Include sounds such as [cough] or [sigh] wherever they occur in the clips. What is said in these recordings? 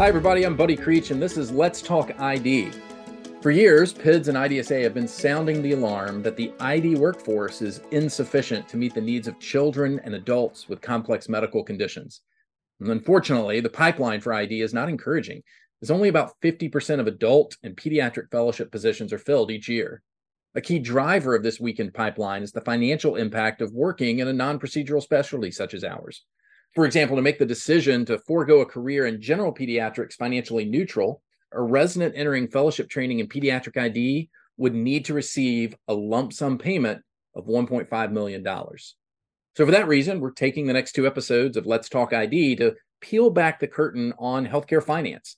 Hi, everybody. I'm Buddy Creech, and this is Let's Talk ID. For years, PIDS and IDSA have been sounding the alarm that the ID workforce is insufficient to meet the needs of children and adults with complex medical conditions. And unfortunately, the pipeline for ID is not encouraging, as only about 50% of adult and pediatric fellowship positions are filled each year. A key driver of this weakened pipeline is the financial impact of working in a non procedural specialty such as ours. For example, to make the decision to forego a career in general pediatrics financially neutral, a resident entering fellowship training in pediatric ID would need to receive a lump sum payment of $1.5 million. So, for that reason, we're taking the next two episodes of Let's Talk ID to peel back the curtain on healthcare finance.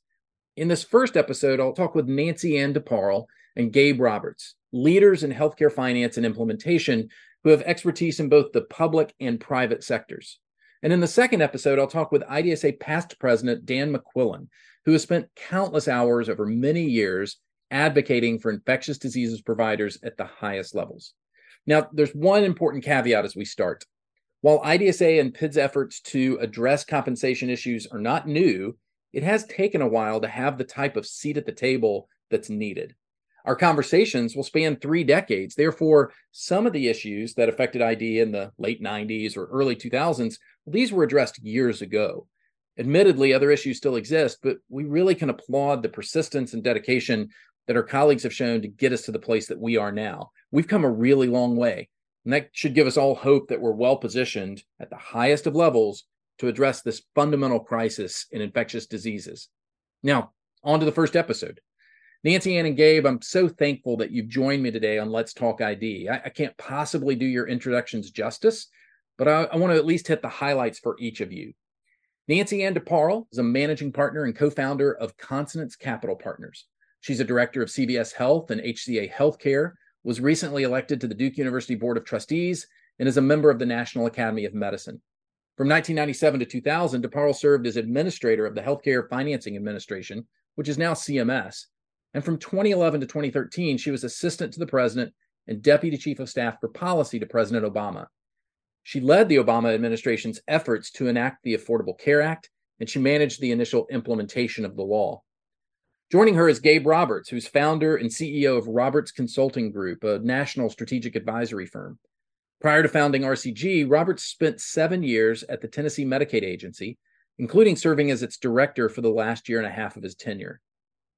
In this first episode, I'll talk with Nancy Ann DeParle and Gabe Roberts, leaders in healthcare finance and implementation who have expertise in both the public and private sectors. And in the second episode, I'll talk with IDSA past president Dan McQuillen, who has spent countless hours over many years advocating for infectious diseases providers at the highest levels. Now, there's one important caveat as we start. While IDSA and PIDS' efforts to address compensation issues are not new, it has taken a while to have the type of seat at the table that's needed. Our conversations will span three decades. Therefore, some of the issues that affected ID in the late 90s or early 2000s, these were addressed years ago. Admittedly, other issues still exist, but we really can applaud the persistence and dedication that our colleagues have shown to get us to the place that we are now. We've come a really long way, and that should give us all hope that we're well positioned at the highest of levels to address this fundamental crisis in infectious diseases. Now, on to the first episode. Nancy Ann and Gabe, I'm so thankful that you've joined me today on Let's Talk ID. I, I can't possibly do your introductions justice, but I, I want to at least hit the highlights for each of you. Nancy Ann DeParle is a managing partner and co founder of Consonance Capital Partners. She's a director of CVS Health and HCA Healthcare, was recently elected to the Duke University Board of Trustees, and is a member of the National Academy of Medicine. From 1997 to 2000, DeParle served as administrator of the Healthcare Financing Administration, which is now CMS, and from 2011 to 2013, she was assistant to the president and deputy chief of staff for policy to President Obama. She led the Obama administration's efforts to enact the Affordable Care Act, and she managed the initial implementation of the law. Joining her is Gabe Roberts, who's founder and CEO of Roberts Consulting Group, a national strategic advisory firm. Prior to founding RCG, Roberts spent seven years at the Tennessee Medicaid Agency, including serving as its director for the last year and a half of his tenure.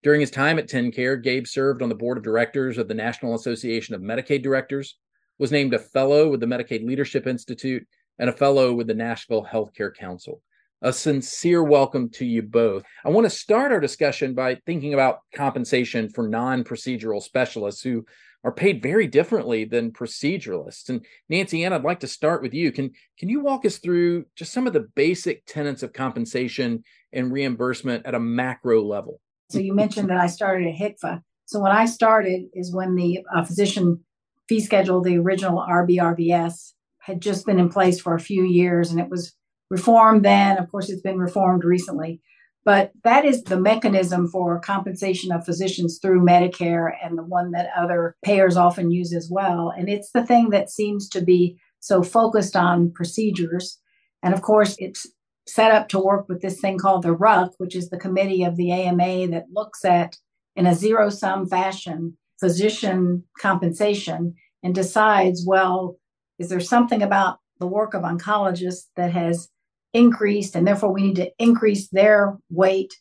During his time at TennCare, Gabe served on the board of directors of the National Association of Medicaid Directors, was named a fellow with the Medicaid Leadership Institute, and a fellow with the Nashville Healthcare Council. A sincere welcome to you both. I want to start our discussion by thinking about compensation for non procedural specialists who are paid very differently than proceduralists. And Nancy Ann, I'd like to start with you. Can can you walk us through just some of the basic tenets of compensation and reimbursement at a macro level? So you mentioned that I started at HCFA. So when I started is when the uh, physician fee schedule, the original RBRVS, had just been in place for a few years, and it was reformed then. Of course, it's been reformed recently. But that is the mechanism for compensation of physicians through Medicare and the one that other payers often use as well. And it's the thing that seems to be so focused on procedures. And of course, it's set up to work with this thing called the RUC, which is the committee of the AMA that looks at, in a zero sum fashion, physician compensation and decides, well, is there something about the work of oncologists that has increased and therefore we need to increase their weight?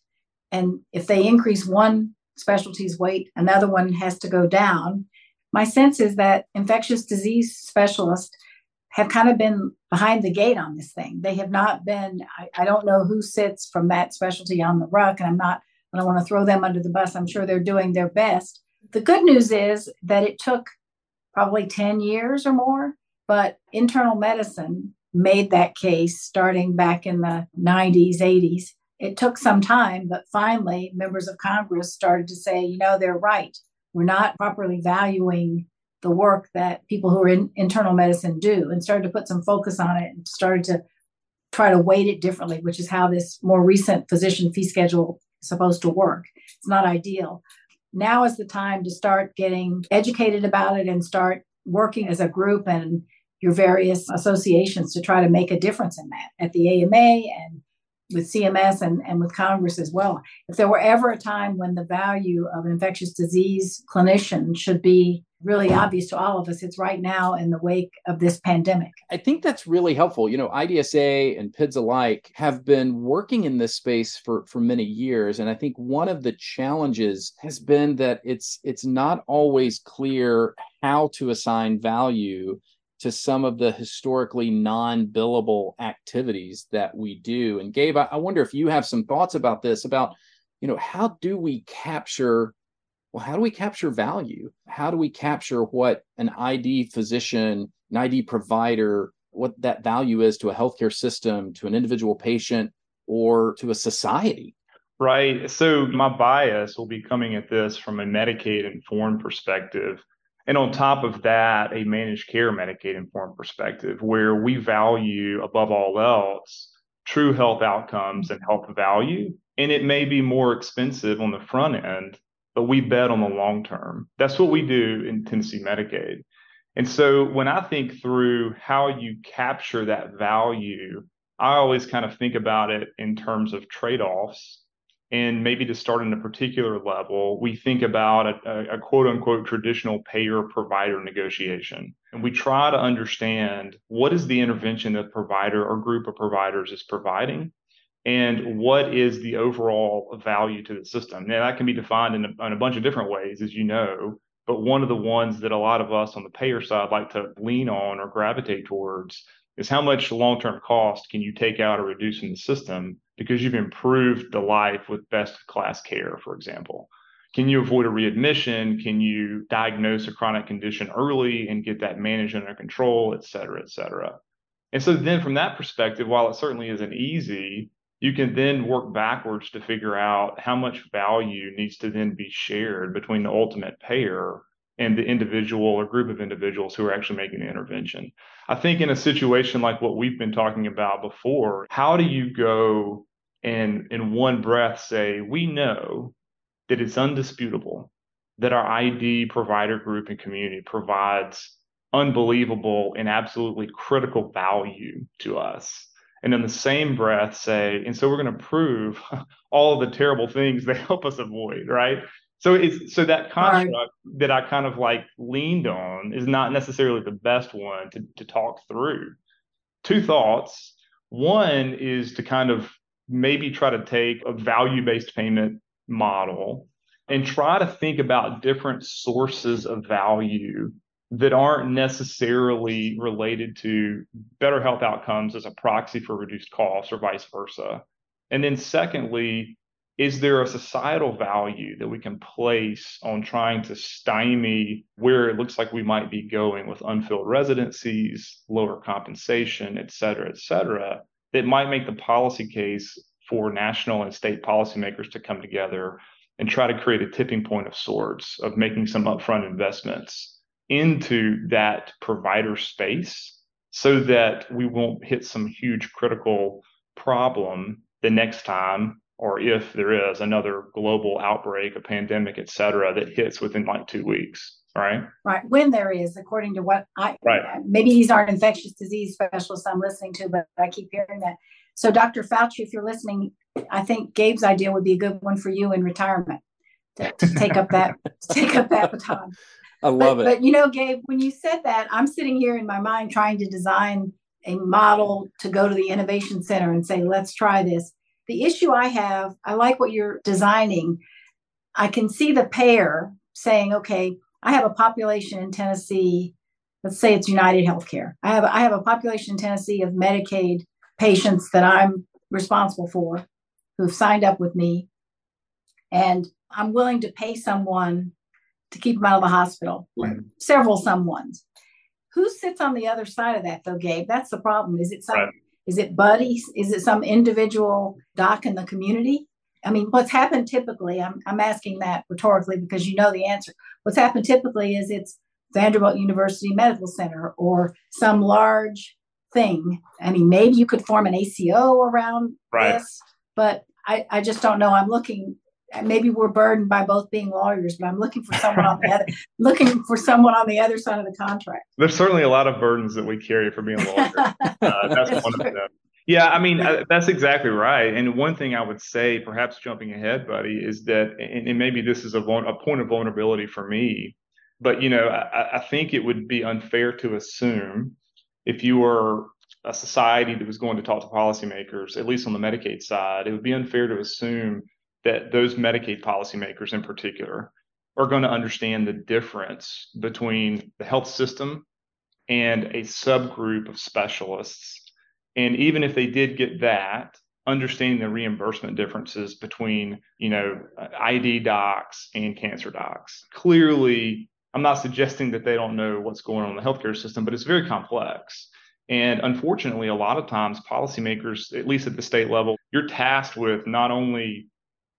And if they increase one specialty's weight, another one has to go down. My sense is that infectious disease specialists have kind of been behind the gate on this thing. They have not been, I, I, don't know who sits from that specialty on the RUC, and I'm not, I don't want to throw them under the bus. I'm sure they're doing their best. The good news is that it took probably 10 years or more, but internal medicine made that case starting back in the 90s, 80s. It took some time, but finally, members of Congress started to say, you know, they're right. We're not properly valuing the work that people who are in internal medicine do and started to put some focus on it and started to try to weight it differently, which is how this more recent physician fee schedule is supposed to work. It's not ideal. Now is the time to start getting educated about it and start working as a group and your various associations to try to make a difference in that at the AMA and with CMS and, and with Congress as well. If there were ever a time when the value of an infectious disease clinician should be really obvious to all of us, it's right now in the wake of this pandemic. I think that's really helpful. You know, IDSA and PIDS alike have been working in this space for, for many years. And I think one of the challenges has been that it's it's not always clear how to assign value to some of the historically non-billable activities that we do. And Gabe, I, wonder if you have some thoughts about this, about you know, how do we capture well, how do we capture value? How do we capture what an ID physician, an ID provider, what that value is to a healthcare system, to an individual patient, or to a society? Right. So my bias will be coming at this from a Medicaid informed perspective. And on top of that, a managed care Medicaid informed perspective, where we value above all else true health outcomes and health value. And it may be more expensive on the front end, but we bet on the long term. That's what we do in Tennessee Medicaid. And so when I think through how you capture that value, I always kind of think about it in terms of trade offs and maybe to start in a particular level, we think about a, a, quote unquote traditional payer provider negotiation. And we try to understand what is the intervention that provider or group of providers is providing and what is the overall value to the system. Now, that can be defined in a, in a bunch of different ways, as you know. But one of the ones that a lot of us on the payer side like to lean on or gravitate towards is how much long term cost can you take out or reduce in the system because you've improved the life with best class care, for example? Can you avoid a readmission? Can you diagnose a chronic condition early and get that managed under control, et cetera, et cetera? And so then from that perspective, while it certainly isn't easy, you can then work backwards to figure out how much value needs to then be shared between the ultimate payer and the individual or group of individuals who are actually making the intervention. I think in a situation like what we've been talking about before, how do you go and in one breath say, we know that it's undisputable that our ID provider group and community provides unbelievable and absolutely critical value to us. And in the same breath, say, and so we're going to prove [laughs] all the terrible things they help us avoid, right? So it's so that construct right. that I kind of like leaned on is not necessarily the best one to, to talk through. Two thoughts. One is to kind of maybe try to take a value-based payment model and try to think about different sources of value that aren't necessarily related to better health outcomes as a proxy for reduced costs or vice versa. And then secondly, is there a societal value that we can place on trying to stymie where it looks like we might be going with unfilled residencies, lower compensation, et cetera, et cetera, that might make the policy case for national and state policymakers to come together and try to create a tipping point of sorts of making some upfront investments into that provider space so that we won't hit some huge critical problem the next time or if there is another global outbreak, a pandemic, et cetera, that hits within like two weeks. Right. Right. When there is, according to what I, right. maybe these aren't infectious disease specialists I'm listening to, but I keep hearing that. So, Dr. Fauci, if you're listening, I think Gabe's idea would be a good one for you in retirement to, to take up that take up that baton. I love but, it. But you know, Gabe, when you said that, I'm sitting here in my mind trying to design a model to go to the innovation center and say, let's try this. The issue I have, I like what you're designing. I can see the payer saying, okay, I have a population in Tennessee. Let's say it's United Healthcare. I have I have a population in Tennessee of Medicaid patients that I'm responsible for who've signed up with me. And I'm willing to pay someone to keep them out of the hospital, mm-hmm. several someones. Who sits on the other side of that, though, Gabe? That's the problem. Is it some right. Is it Buddy's? Is it some individual doc in the community? I mean, what's happened typically, I'm, I'm asking that rhetorically because you know the answer. What's happened typically is it's Vanderbilt University Medical Center or some large thing. I mean, maybe you could form an ACO around right. this, but I, I just don't know. I'm looking maybe we're burdened by both being lawyers, but I'm looking for someone on the other [laughs] looking for someone on the other side of the contract. There's certainly a lot of burdens that we carry for being a lawyer. [laughs] Uh, that's, that's, one true. of them. Yeah, I mean uh, that's exactly right. And one thing I would say, perhaps jumping ahead, buddy, is that, and, and maybe this is a, a point of vulnerability for me, but you know, I, I think it would be unfair to assume if you were a society that was going to talk to policymakers, at least on the Medicaid side, it would be unfair to assume that those Medicaid policymakers in particular are going to understand the difference between the health system and a subgroup of specialists. And even if they did get that, understanding the reimbursement differences between, you know, ID docs and cancer docs. Clearly, I'm not suggesting that they don't know what's going on in the healthcare system, but it's very complex. And unfortunately, a lot of times policymakers, at least at the state level, you're tasked with not only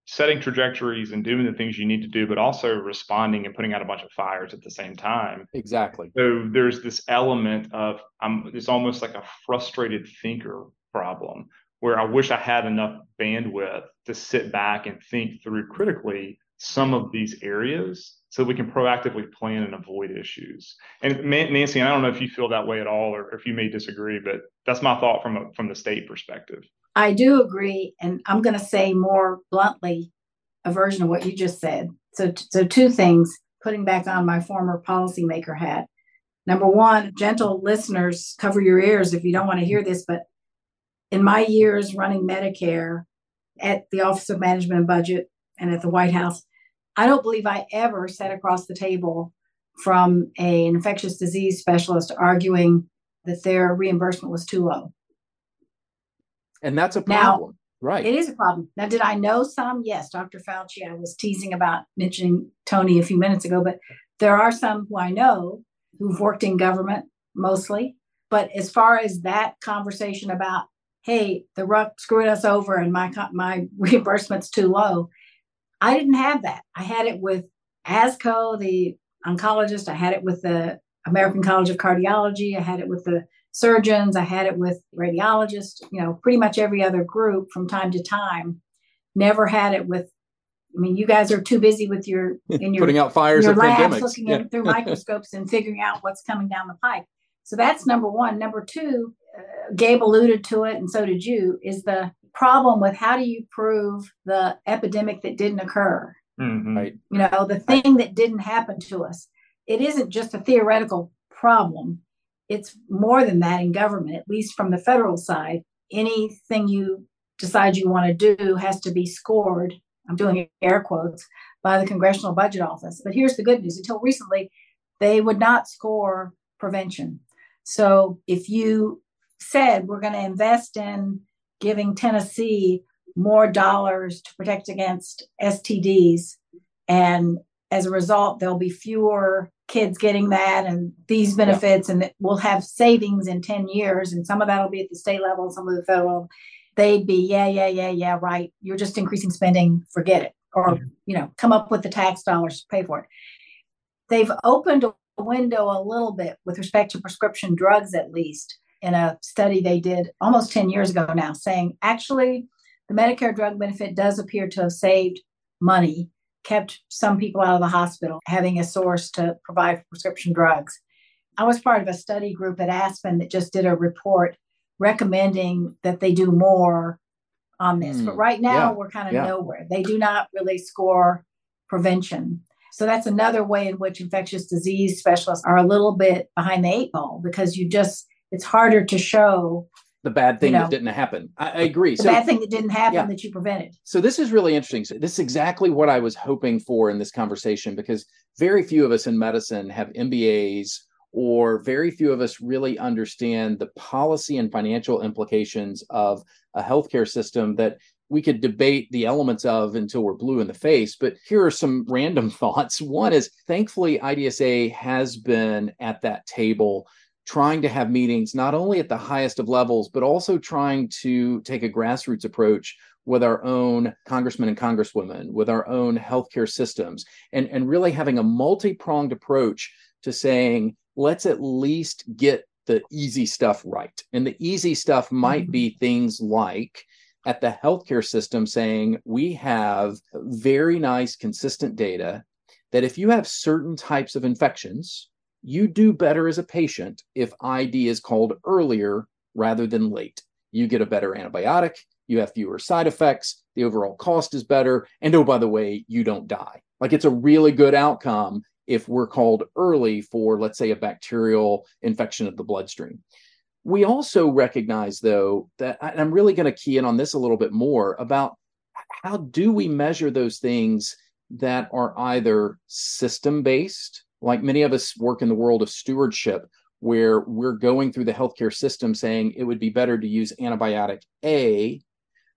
setting trajectories and doing the things you need to do, but also responding and putting out a bunch of fires at the same time. Exactly. So there's this element of I'm it's almost like a frustrated thinker problem where I wish I had enough bandwidth to sit back and think through critically some of these areas so we can proactively plan and avoid issues. And Nancy, I don't know if you feel that way at all or if you may disagree, but that's my thought from a, from the state perspective. I do agree, and I'm going to say more bluntly a version of what you just said. So, so two things. Putting back on my former policymaker hat. Number one, gentle listeners, cover your ears if you don't want to hear this. But in my years running Medicare at the Office of Management and Budget and at the White House, I don't believe I ever sat across the table from a, an infectious disease specialist arguing that their reimbursement was too low. And that's a problem. Now, right. It is a problem. Now, did I know some? Yes, Dr. Fauci, I was teasing about mentioning Tony a few minutes ago, but there are some who I know who've worked in government mostly. But as far as that conversation about, hey, the RUC screwed us over and my my [laughs] reimbursement's too low, I didn't have that. I had it with ASCO, the oncologist. I had it with the American College of Cardiology. I had it with the surgeons. I had it with radiologists. You know, pretty much every other group from time to time. Never had it with. I mean, you guys are too busy with your [laughs] in your putting out fires your labs, looking yeah. through microscopes and figuring out what's coming down the pike. So that's number one. Number two, uh, Gabe alluded to it, and so did you. Is the problem with how do you prove the epidemic that didn't occur? Mm-hmm. Right. You know, the thing that didn't happen to us. It isn't just a theoretical problem. It's more than that in government, at least from the federal side. Anything you decide you want to do has to be scored. I'm doing air quotes by the Congressional Budget Office. But here's the good news until recently, they would not score prevention. So if you said we're going to invest in giving Tennessee more dollars to protect against STDs. And as a result, there'll be fewer kids getting that and these benefits, yeah. and we'll have savings in 10 years. And some of that will be at the state level, some of the federal. They'd be, yeah, yeah, yeah, yeah, right. You're just increasing spending, forget it. Or, mm-hmm. you know, come up with the tax dollars to pay for it. They've opened a window a little bit with respect to prescription drugs, at least, in a study they did almost 10 years ago now, saying actually the Medicare drug benefit does appear to have saved money, kept some people out of the hospital, having a source to provide prescription drugs. I was part of a study group at Aspen that just did a report recommending that they do more on this. Mm, but right now, yeah, we're kind of yeah. nowhere. They do not really score prevention. So that's another way in which infectious disease specialists are a little bit behind the eight ball because you just it's harder to show the bad thing you know, that didn't happen. I, I agree. The so, bad thing that didn't happen yeah. that you prevented. So this is really interesting. So this is exactly what I was hoping for in this conversation because very few of us in medicine have MBAs or very few of us really understand the policy and financial implications of a healthcare system that we could debate the elements of until we're blue in the face. But here are some random [laughs] thoughts. One is thankfully IDSA has been at that table trying to have meetings not only at the highest of levels, but also trying to take a grassroots approach with our own congressmen and congresswomen, with our own healthcare systems, and, and really having a multi pronged approach to saying, let's at least get the easy stuff right. And the easy stuff might mm-hmm. be things like at the healthcare system saying, we have very nice, consistent data that if you have certain types of infections, you do better as a patient if ID is called earlier rather than late. you get a better antibiotic, you have fewer side effects, the overall cost is better, and oh, by the way, you don't die. Like it's a really good outcome if we're called early for, let's say, a bacterial infection of the bloodstream. We also recognize, though, that I'm really going to key in on this a little bit more about how do we measure those things that are either system based, like many of us work in the world of stewardship, where we're going through the healthcare system saying it would be better to use antibiotic A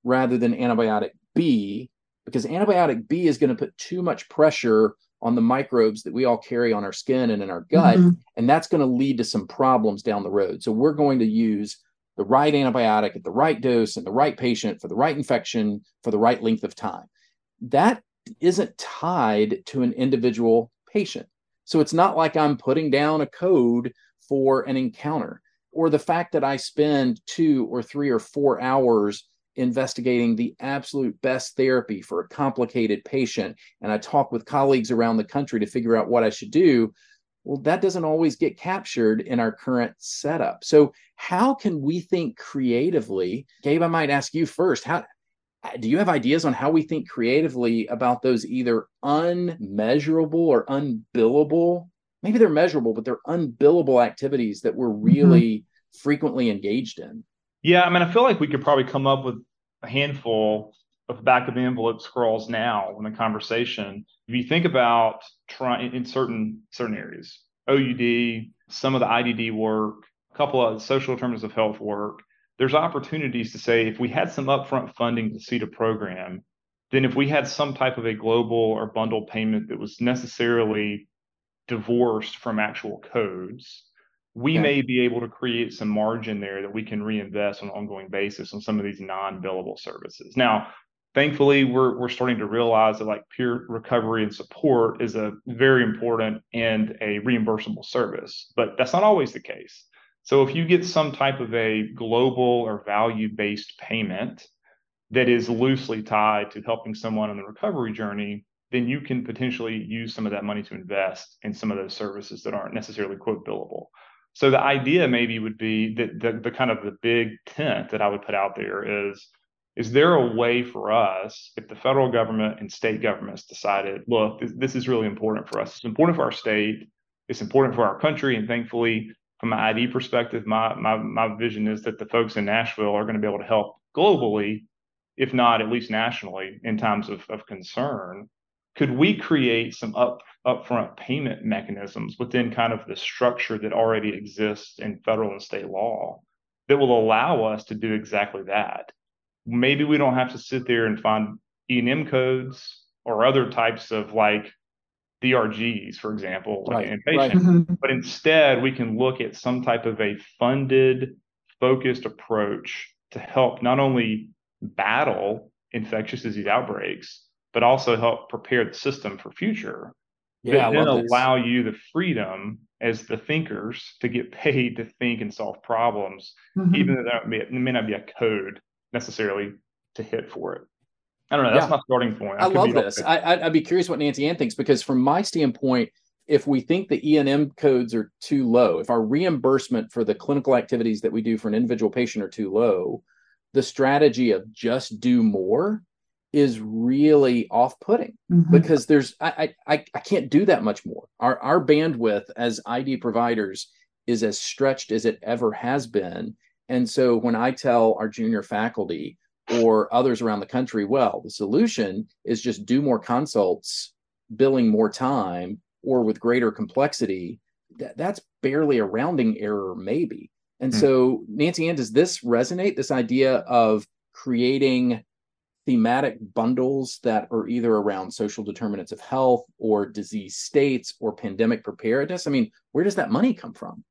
rather than antibiotic B, because antibiotic B is going to put too much pressure on the microbes that we all carry on our skin and in our gut. Mm-hmm. And that's going to lead to some problems down the road. So we're going to use the right antibiotic at the right dose and the right patient for the right infection for the right length of time. That isn't tied to an individual patient. So it's not like I'm putting down a code for an encounter or the fact that I spend two or three or four hours investigating the absolute best therapy for a complicated patient and I talk with colleagues around the country to figure out what I should do, well, that doesn't always get captured in our current setup. So, how can we think creatively? Gabe, I might ask you first. How do you have ideas on how we think creatively about those either unmeasurable or unbillable? Maybe they're measurable, but they're unbillable activities that we're mm-hmm. really mm-hmm. frequently engaged in. Yeah, I mean, I feel like we could probably come up with a handful of back of the envelope scrolls now in the conversation. If you think about trying in certain certain areas, OUD, some of the IDD work, a couple of social determinants of health work, there's opportunities to say if we had some upfront funding to seed a program, then if we had some type of a global or bundle payment that was necessarily divorced from actual codes, we okay. may be able to create some margin there that we can reinvest on an ongoing basis on some of these non-billable services. Now, thankfully, we're we're starting to realize that like peer recovery and support is a very important and a reimbursable service, but that's not always the case. So if you get some type of a global or value-based payment that is loosely tied to helping someone on the recovery journey, then you can potentially use some of that money to invest in some of those services that aren't necessarily quote billable. So the idea maybe would be that the, the kind of the big tent that I would put out there is is there a way for us if the federal government and state governments decided look this, this, is really important for us it's important for our state it's important for our country and thankfully from an id perspective my my, my vision is that the folks in nashville are going to be able to help globally if not at least nationally in times of, of concern could we create some up upfront payment mechanisms within kind of the structure that already exists in federal and state law that will allow us to do exactly that. Maybe we don't have to sit there and find E&M codes or other types of like DRGs, for example, like right, inpatient, right. Mm-hmm. but instead we can look at some type of a funded, focused approach to help not only battle infectious disease outbreaks, but also help prepare the system for future yeah, but then allow you the freedom as the thinkers to get paid to think and solve problems, mm-hmm. even though there may, there may, not be a code necessarily to hit for it. I don't know. That's yeah. my starting point. I, I love this. I, would be curious what Nancy Ann thinks because, from my standpoint, if we think the E&M codes are too low, if our reimbursement for the clinical activities that we do for an individual patient are too low, the strategy of just do more is really off-putting mm-hmm. because there's I, I I can't do that much more. Our our bandwidth as ID providers is as stretched as it ever has been. And so when I tell our junior faculty or others around the country, well, the solution is just do more consults, billing more time, or with greater complexity, that, that's barely a rounding error, maybe. And mm-hmm. so, Nancy Ann, does this resonate? This idea of creating thematic bundles that are either around social determinants of health or disease states or pandemic preparedness? I mean, where does that money come from?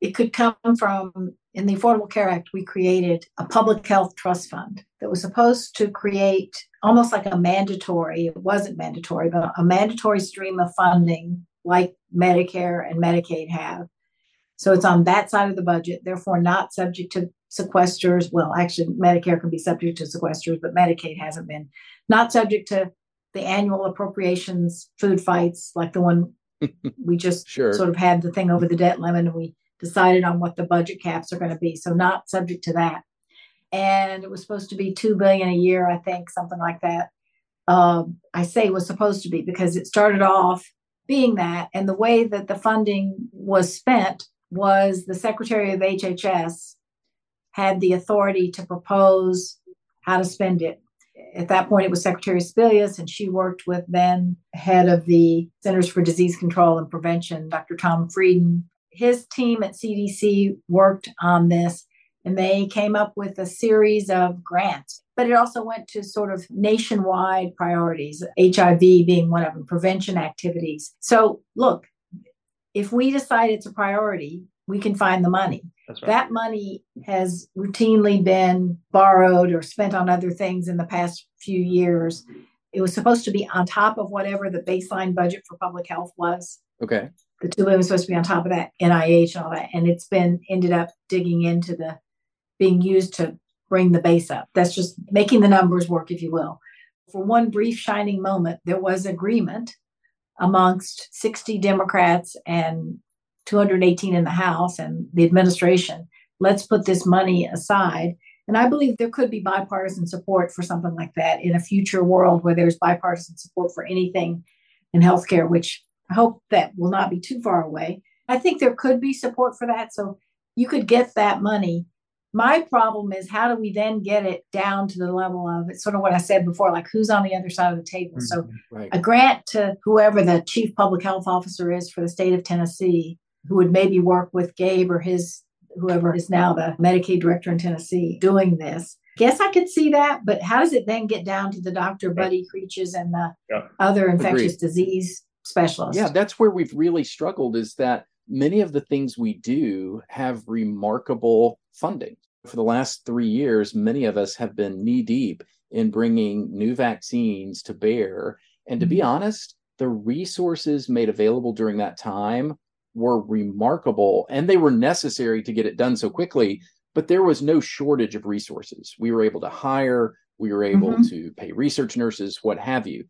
It could come from, in the Affordable Care Act, we created a public health trust fund that was supposed to create almost like a mandatory, it wasn't mandatory, but a mandatory stream of funding like Medicare and Medicaid have. So it's on that side of the budget, therefore not subject to sequesters. Well, actually, Medicare can be subject to sequesters, but Medicaid hasn't been. Not subject to the annual appropriations food fights like the one [laughs] we just sure. sort of had the thing over the debt limit and we decided on what the budget caps are going to be. So, not subject to that. and it was supposed to be two billion a year, I think, something like that. Um, I say was supposed to be because it started off being that, and the way that the funding was spent was the Secretary of HHS had the authority to propose how to spend it. At that point, it was Secretary Sebelius, and she worked with then head of the Centers for Disease Control and Prevention, Dr. Tom Frieden. His team at CDC worked on this, and they came up with a series of grants. But it also went to sort of nationwide priorities, HIV being one of them, prevention activities. So, look, if we decide it's a priority, we can find the money. Right. That money has routinely been borrowed or spent on other things in the past few years. It was supposed to be on top of whatever the baseline budget for public health was. Okay. The two billion was supposed to be on top of that, NIH and all that. And it's been ended up digging into the being used to bring the base up. That's just making the numbers work, if you will. For one brief shining moment, there was agreement amongst 60 Democrats and 218 in the House and the administration. Let's put this money aside. And I believe there could be bipartisan support for something like that in a future world where there's bipartisan support for anything in healthcare, which I hope that will not be too far away. I think there could be support for that. So you could get that money my problem is how do we then get it down to the level of it's sort of what I said before, like who's on the other side of the table. Mm-hmm. So right. a grant to whoever the chief public health officer is for the state of Tennessee, who would maybe work with Gabe or his whoever is now the Medicaid director in Tennessee doing this. Guess I could see that, but how does it then get down to the Dr. Buddy Creeches and the yeah. other infectious Agreed. disease specialists? Yeah, that's where we've really struggled is that many of the things we do have remarkable funding. For the last three years, many of us have been knee deep in bringing new vaccines to bear. And to be mm-hmm. honest, the resources made available during that time were remarkable and they were necessary to get it done so quickly. But there was no shortage of resources. We were able to hire, we were able mm-hmm. to pay research nurses, what have you.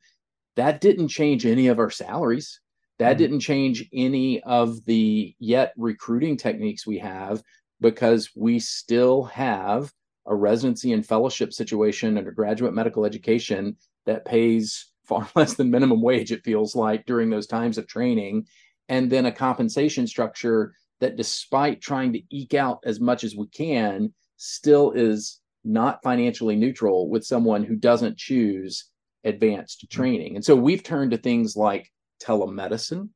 That didn't change any of our salaries. That mm-hmm. didn't change any of the yet recruiting techniques we have because we still have a residency and fellowship situation undergraduate medical education that pays far [laughs] less than minimum wage, it feels like, during those times of training. And then a compensation structure that, despite trying to eke out as much as we can, still is not financially neutral with someone who doesn't choose advanced training. And so we've turned to things like telemedicine,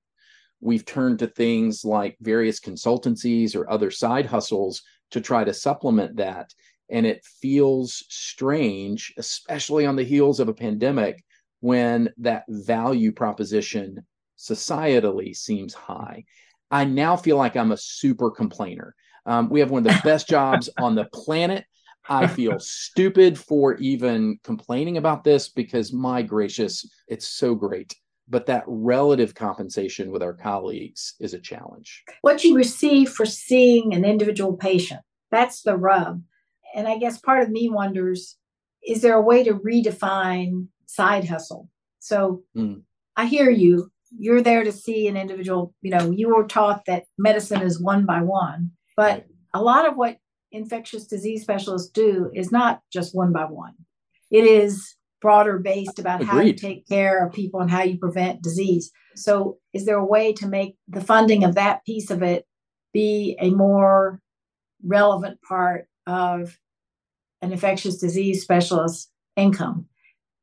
we've turned to things like various consultancies or other side hustles to try to supplement that. And it feels strange, especially on the heels of a pandemic, when that value proposition societally seems high. I now feel like I'm a super complainer. Um, we have one of the best [laughs] jobs on the planet. I [laughs] feel stupid for even complaining about this because, my gracious, it's so great but that relative compensation with our colleagues is a challenge. What you receive for seeing an individual patient, that's the rub. And I guess part of me wonders is there a way to redefine side hustle? So mm. I hear you. You're there to see an individual. You know, you were taught that medicine is one by one, but right. a lot of what infectious disease specialists do is not just one by one. It is broader based about Agreed. how you take care of people and how you prevent disease. So, is there a way to make the funding of that piece of it be a more relevant part of an infectious disease specialist income?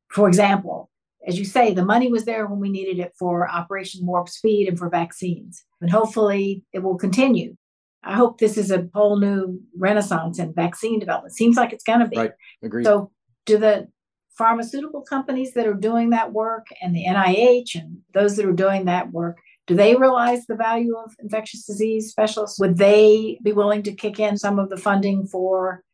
For example, as you say, the money was there when we needed it for Operation Warp Speed and for vaccines. And hopefully it will continue. I hope this is a whole new renaissance in vaccine development. Seems like it's going to be. Right. Agreed. So, do the pharmaceutical companies that are doing that work and the NIH and those that are doing that work, do they realize the value of infectious disease specialists? Would they be willing to kick in some of the funding for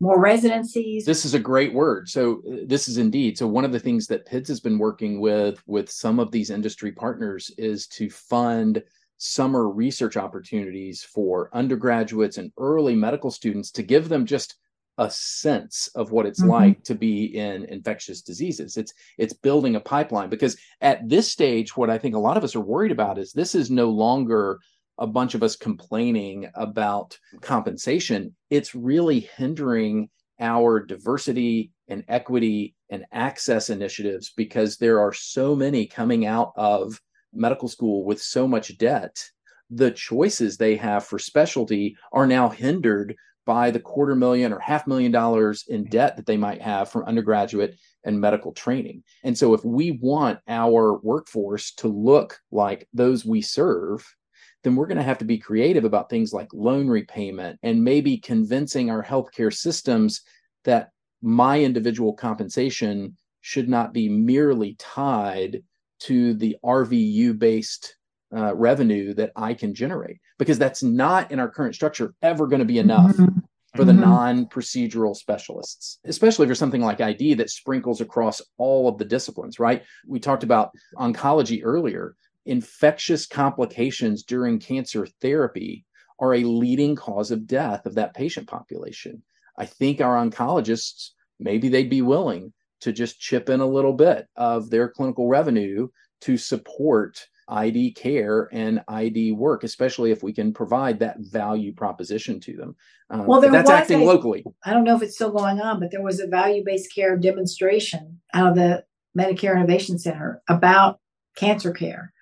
more residencies? This is a great word. So uh, this is indeed. So one of the things that PIDS has been working with with some of these industry partners is to fund summer research opportunities for undergraduates and early medical students to give them just a sense of what it's mm-hmm. like to be in infectious diseases it's it's building a pipeline because at this stage what i think a lot of us are worried about is this is no longer a bunch of us complaining about compensation it's really hindering our diversity and equity and access initiatives because there are so many coming out of medical school with so much debt the choices they have for specialty are now hindered by the quarter million or half million dollars in debt that they might have from undergraduate and medical training. And so, if we want our workforce to look like those we serve, then we're going to have to be creative about things like loan repayment and maybe convincing our healthcare systems that my individual compensation should not be merely tied to the RVU based uh, revenue that I can generate because that's not in our current structure ever going to be enough mm-hmm. for the mm-hmm. non procedural specialists, especially for something like ID that sprinkles across all of the disciplines, right? We talked about oncology earlier. Infectious complications during cancer therapy are a leading cause of death of that patient population. I think our oncologists, maybe they'd be willing to just chip in a little bit of their clinical revenue to support ID care and ID work, especially if we can provide that value proposition to them. Um, well, that's acting a, locally. I don't know if it's still going on, but there was a value based care demonstration out of the Medicare Innovation Center about cancer care.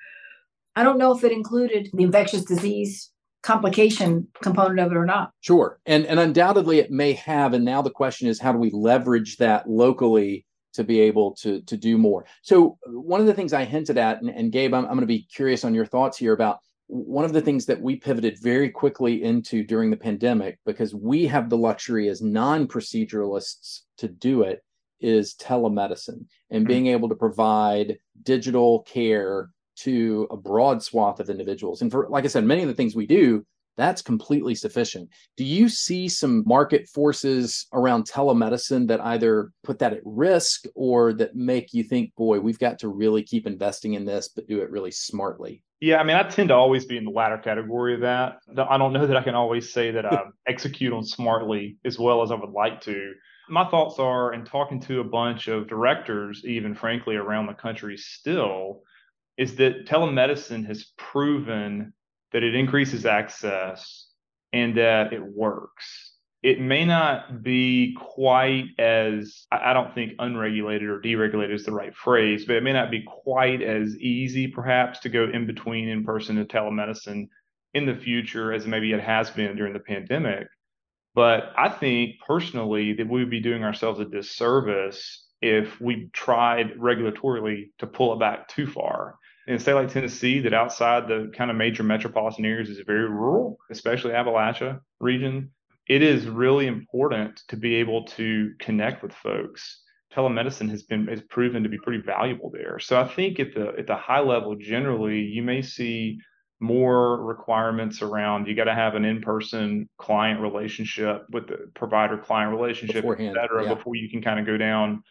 I don't know if it included the infectious disease complication component of it or not. Sure. And and undoubtedly it may have. And now the question is how do we leverage that locally to be able to to do more. So one of the things I hinted at, and, and Gabe, I'm, I'm going to be curious on your thoughts here about one of the things that we pivoted very quickly into during the pandemic because we have the luxury as non-proceduralists to do it is telemedicine and hmm. being able to provide digital care to a broad swath of individuals. And for like I said, many of the things we do that's completely sufficient. Do you see some market forces around telemedicine that either put that at risk or that make you think, boy, we've got to really keep investing in this, but do it really smartly? Yeah, I mean, I tend to always be in the latter category of that. I don't know that I can always say that I [laughs] execute on smartly as well as I would like to. My thoughts are, and talking to a bunch of directors, even frankly around the country still, is that telemedicine has proven that it increases access and that it works. It may not be quite as, I don't think unregulated or deregulated is the right phrase, but it may not be quite as easy perhaps to go in between in person and telemedicine in the future as maybe it has been during the pandemic. But I think personally that we would be doing ourselves a disservice if we tried regulatorily to pull it back too far in a state like Tennessee that outside the kind of major metropolitan areas is very rural, especially Appalachia region, it is really important to be able to connect with folks. Telemedicine has been has proven to be pretty valuable there. So I think at the at the high level generally, you may see more requirements around you got to have an in-person client relationship with the provider client relationship, Beforehand, et cetera, yeah. before you can kind of go down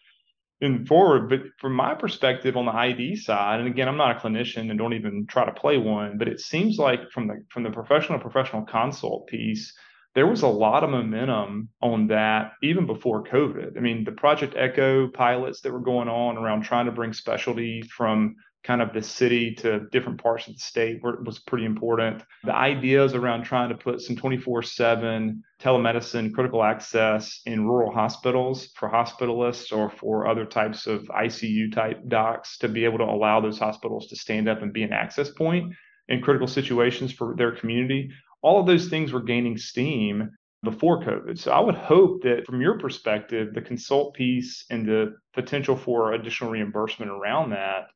and forward. But from my perspective on the ID side, and again, I'm not a clinician and don't even try to play one, but it seems like from the from the professional professional consult piece, there was a lot of momentum on that even before COVID. I mean, the Project Echo pilots that were going on around trying to bring specialty from kind of the city to different parts of the state was pretty important. The ideas around trying to put some 24 7 telemedicine critical access in rural hospitals for hospitalists or for other types of ICU type docs to be able to allow those hospitals to stand up and be an access point in critical situations for their community. All of those things were gaining steam before COVID. So I would hope that from your perspective, the consult piece and the potential for additional reimbursement around that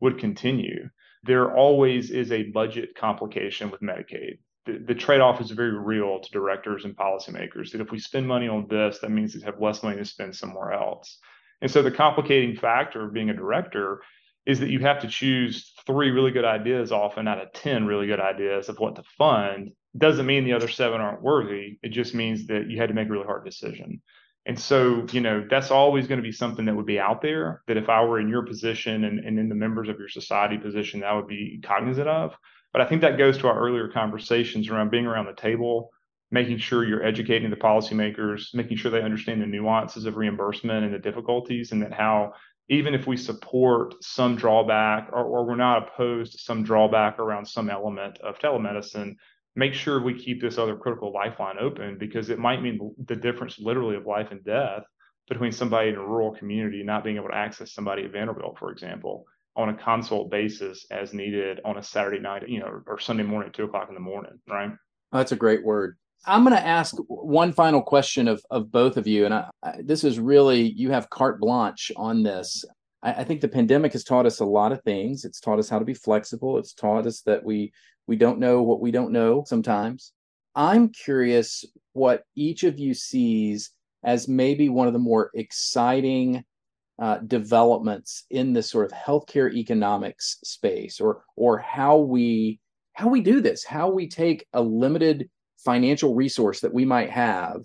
would continue. There always is a budget complication with Medicaid. The, the trade off is very real to directors and policymakers that if we spend money on this, that means we have less money to spend somewhere else. And so the complicating factor of being a director is that you have to choose three really good ideas often out of 10 really good ideas of what to fund. Doesn't mean the other seven aren't worthy. It just means that you had to make a really hard decision. And so, you know, that's always going to be something that would be out there that if I were in your position and, and in the members of your society position, I would be cognizant of. But I think that goes to our earlier conversations around being around the table, making sure you're educating the policymakers, making sure they understand the nuances of reimbursement and the difficulties, and that how even if we support some drawback or, or we're not opposed to some drawback around some element of telemedicine, make sure we keep this other critical lifeline open because it might mean the difference literally of life and death between somebody in a rural community not being able to access somebody at Vanderbilt, for example, on a consult basis as needed on a Saturday night, you know, or Sunday morning at two o'clock in the morning, right? That's a great word. I'm going to ask one final question of, of both of you. And I, I, this is really, you have carte blanche on this. I, I think the pandemic has taught us a lot of things. It's taught us how to be flexible. It's taught us that we we don't know what we don't know sometimes. I'm curious what each of you sees as maybe one of the more exciting uh, developments in this sort of healthcare economics space, or or how we how we do this, how we take a limited financial resource that we might have,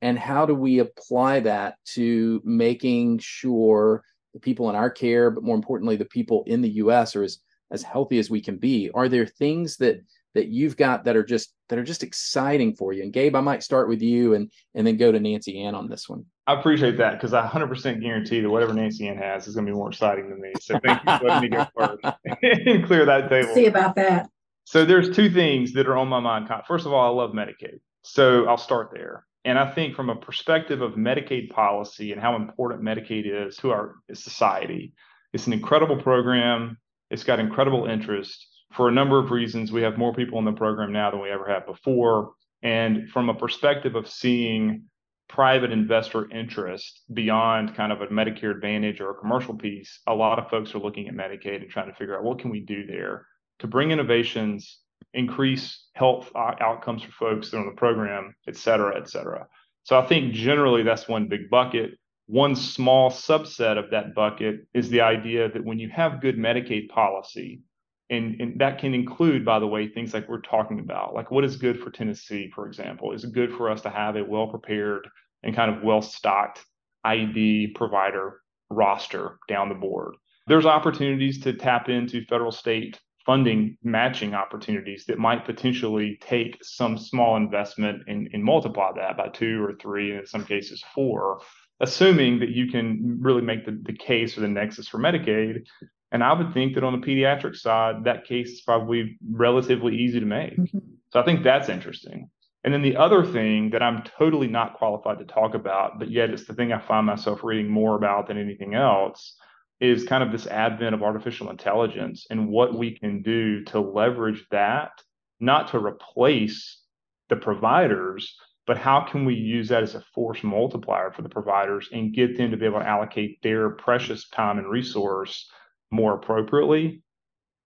and how do we apply that to making sure the people in our care, but more importantly, the people in the U.S. are as as healthy as we can be. Are there things that that you've got that are just that are just exciting for you. And Gabe, I might start with you and and then go to Nancy Ann on this one. I appreciate that because I 100% guarantee that whatever Nancy Ann has is going to be more exciting than me. So thank you for letting me go first [laughs] and clear that table. See about that. So there's two things that are on my mind. First of all, I love Medicaid. So I'll start there. And I think from a perspective of Medicaid policy and how important Medicaid is to our society, it's an incredible program. It's got incredible interest for a number of reasons, we have more people in the program now than we ever have before. And from a perspective of seeing private investor interest beyond kind of a Medicare Advantage or a commercial piece, a lot of folks are looking at Medicaid and trying to figure out what can we do there to bring innovations, increase health outcomes for folks that are on the program, et cetera, et cetera. So I think generally that's one big bucket. One small subset of that bucket is the idea that when you have good Medicaid policy, and, and that can include, by the way, things like we're talking about, like what is good for Tennessee, for example. Is it good for us to have a well prepared and kind of well stocked ID provider roster down the board? There's opportunities to tap into federal state funding matching opportunities that might potentially take some small investment and, and multiply that by two or three, and in some cases four, assuming that you can really make the, the case for the nexus for Medicaid and I would think that on the pediatric side, that case is probably relatively easy to make. Mm-hmm. So I think that's interesting. And then the other thing that I'm totally not qualified to talk about, but yet it's the thing I find myself reading more about than anything else, is kind of this advent of artificial intelligence and what we can do to leverage that, not to replace the providers, but how can we use that as a force multiplier for the providers and get them to be able to allocate their precious time and resource more appropriately,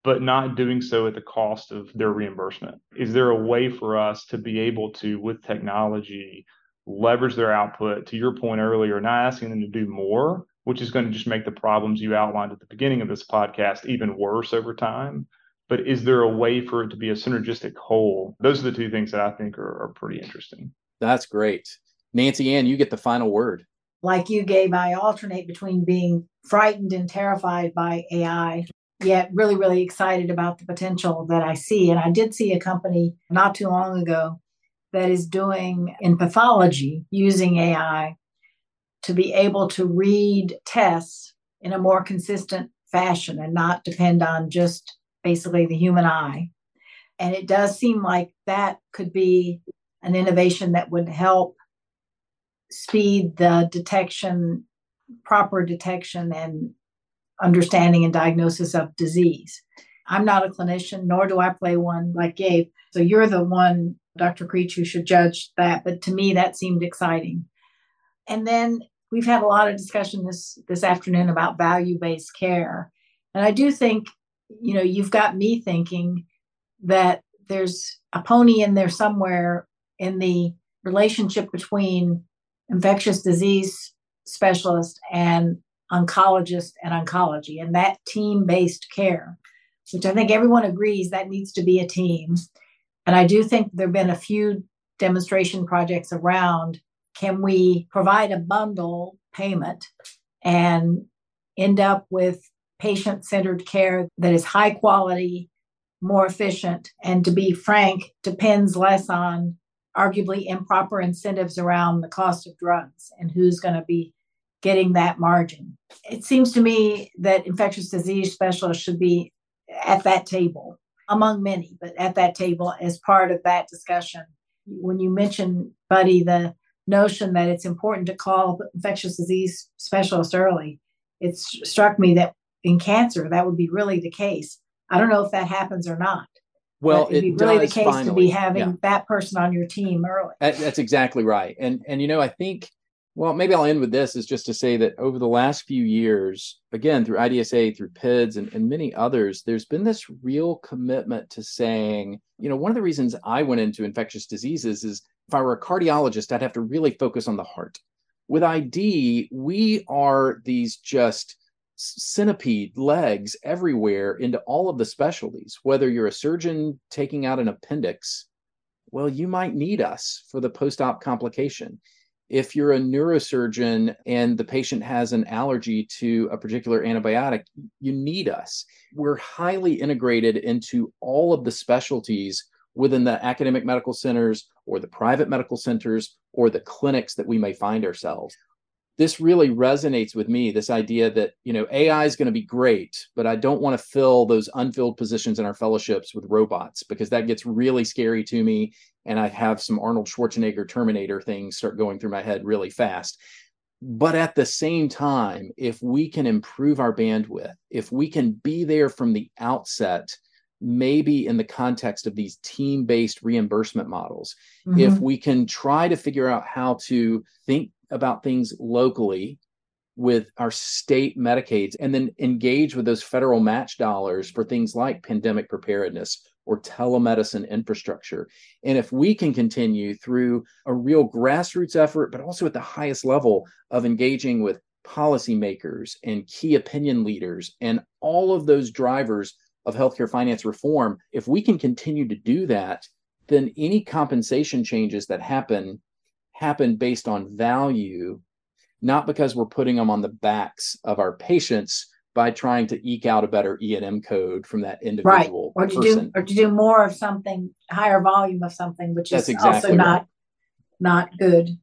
but not doing so at the cost of their reimbursement? Is there a way for us to be able to, with technology, leverage their output to your point earlier, not asking them to do more, which is going to just make the problems you outlined at the beginning of this podcast even worse over time? But is there a way for it to be a synergistic whole? Those are the two things that I think are, are pretty interesting. That's great. Nancy Ann, you get the final word like you, Gabe, I alternate between being frightened and terrified by AI, yet really, really excited about the potential that I see. And I did see a company not too long ago that is doing in pathology using AI to be able to read tests in a more consistent fashion and not depend on just basically the human eye. And it does seem like that could be an innovation that would help speed the detection, proper detection and understanding and diagnosis of disease. I'm not a clinician, nor do I play one like Gabe. So you're the one, Dr. Creech, who should judge that. But to me, that seemed exciting. And then we've had a lot of discussion this this afternoon about value-based care. And I do think, you know, you've got me thinking that there's a pony in there somewhere in the relationship between infectious disease specialist and oncologist and oncology and that team based care, which I think everyone agrees that needs to be a team. And I do think there have been a few demonstration projects around can we provide a bundle payment and end up with patient centered care that is high quality, more efficient, and to be frank, depends less on arguably improper incentives around the cost of drugs and who's going to be getting that margin. It seems to me that infectious disease specialists should be at that table. among many, but at that table as part of that discussion. When you mentioned, Buddy, the notion that it's important to call infectious disease specialists early, it struck me that in cancer, that would be really the case. I don't know if that happens or not. Well, it'd be really the case finally. to be having yeah. that person on your team early. That's exactly right. And and you know, I think well, maybe I'll end with this is just to say that over the last few years, again, through IDSA, through PIDS, and, and many others, there's been this real commitment to saying, you know, one of the reasons I went into infectious diseases is if I were a cardiologist, I'd have to really focus on the heart. With ID, we are these just centipede legs everywhere into all of the specialties. Whether you're a surgeon taking out an appendix, well, you might need us for the post op complication if you're a neurosurgeon and the patient has an allergy to a particular antibiotic, you need us. We're highly integrated into all of the specialties within the academic medical centers or the private medical centers or the clinics that we may find ourselves this really resonates with me this idea that you know ai is going to be great but i don't want to fill those unfilled positions in our fellowships with robots because that gets really scary to me and i have some arnold schwarzenegger terminator things start going through my head really fast but at the same time if we can improve our bandwidth if we can be there from the outset maybe in the context of these team based reimbursement models mm-hmm. if we can try to figure out how to think about things locally with our state Medicaids and then engage with those federal match dollars for things like pandemic preparedness or telemedicine infrastructure. And if we can continue through a real grassroots effort, but also at the highest level of engaging with policymakers and key opinion leaders and all of those drivers of healthcare finance reform, if we can continue to do that, then any compensation changes that happen happen based on value, not because we're putting them on the backs of our patients by trying to eke out a better E&M code from that individual right. or to person. do or to do more of something, higher volume of something, which That's is exactly also not right. not good.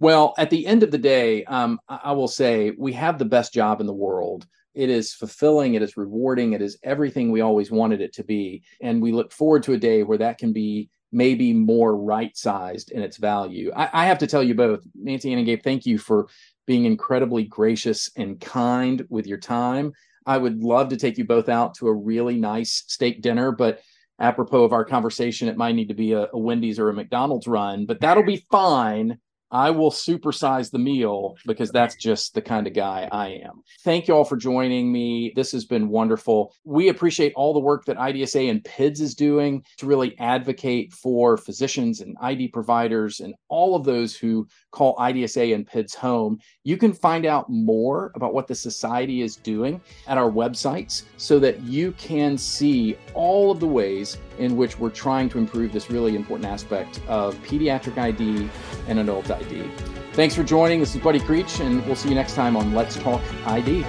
Well, at the end of the day, um, I will say we have the best job in the world. It is fulfilling, it is rewarding, it is everything we always wanted it to be. And we look forward to a day where that can be maybe more right sized in its value. I, I, have to tell you both, Nancy and Gabe, thank you for being incredibly gracious and kind with your time. I would love to take you both out to a really nice steak dinner, but apropos of our conversation, it might need to be a, a Wendy's or a McDonald's run, but that'll be fine I will supersize the meal because that's just the kind of guy I am. Thank you all for joining me. This has been wonderful. We appreciate all the work that IDSA and PIDS is doing to really advocate for physicians and ID providers and all of those who call IDSA and PIDS home. You can find out more about what the society is doing at our websites so that you can see all of the ways in which we're trying to improve this really important aspect of pediatric ID and adult ID. Thanks for joining. This is Buddy Creech, and we'll see you next time on Let's Talk ID.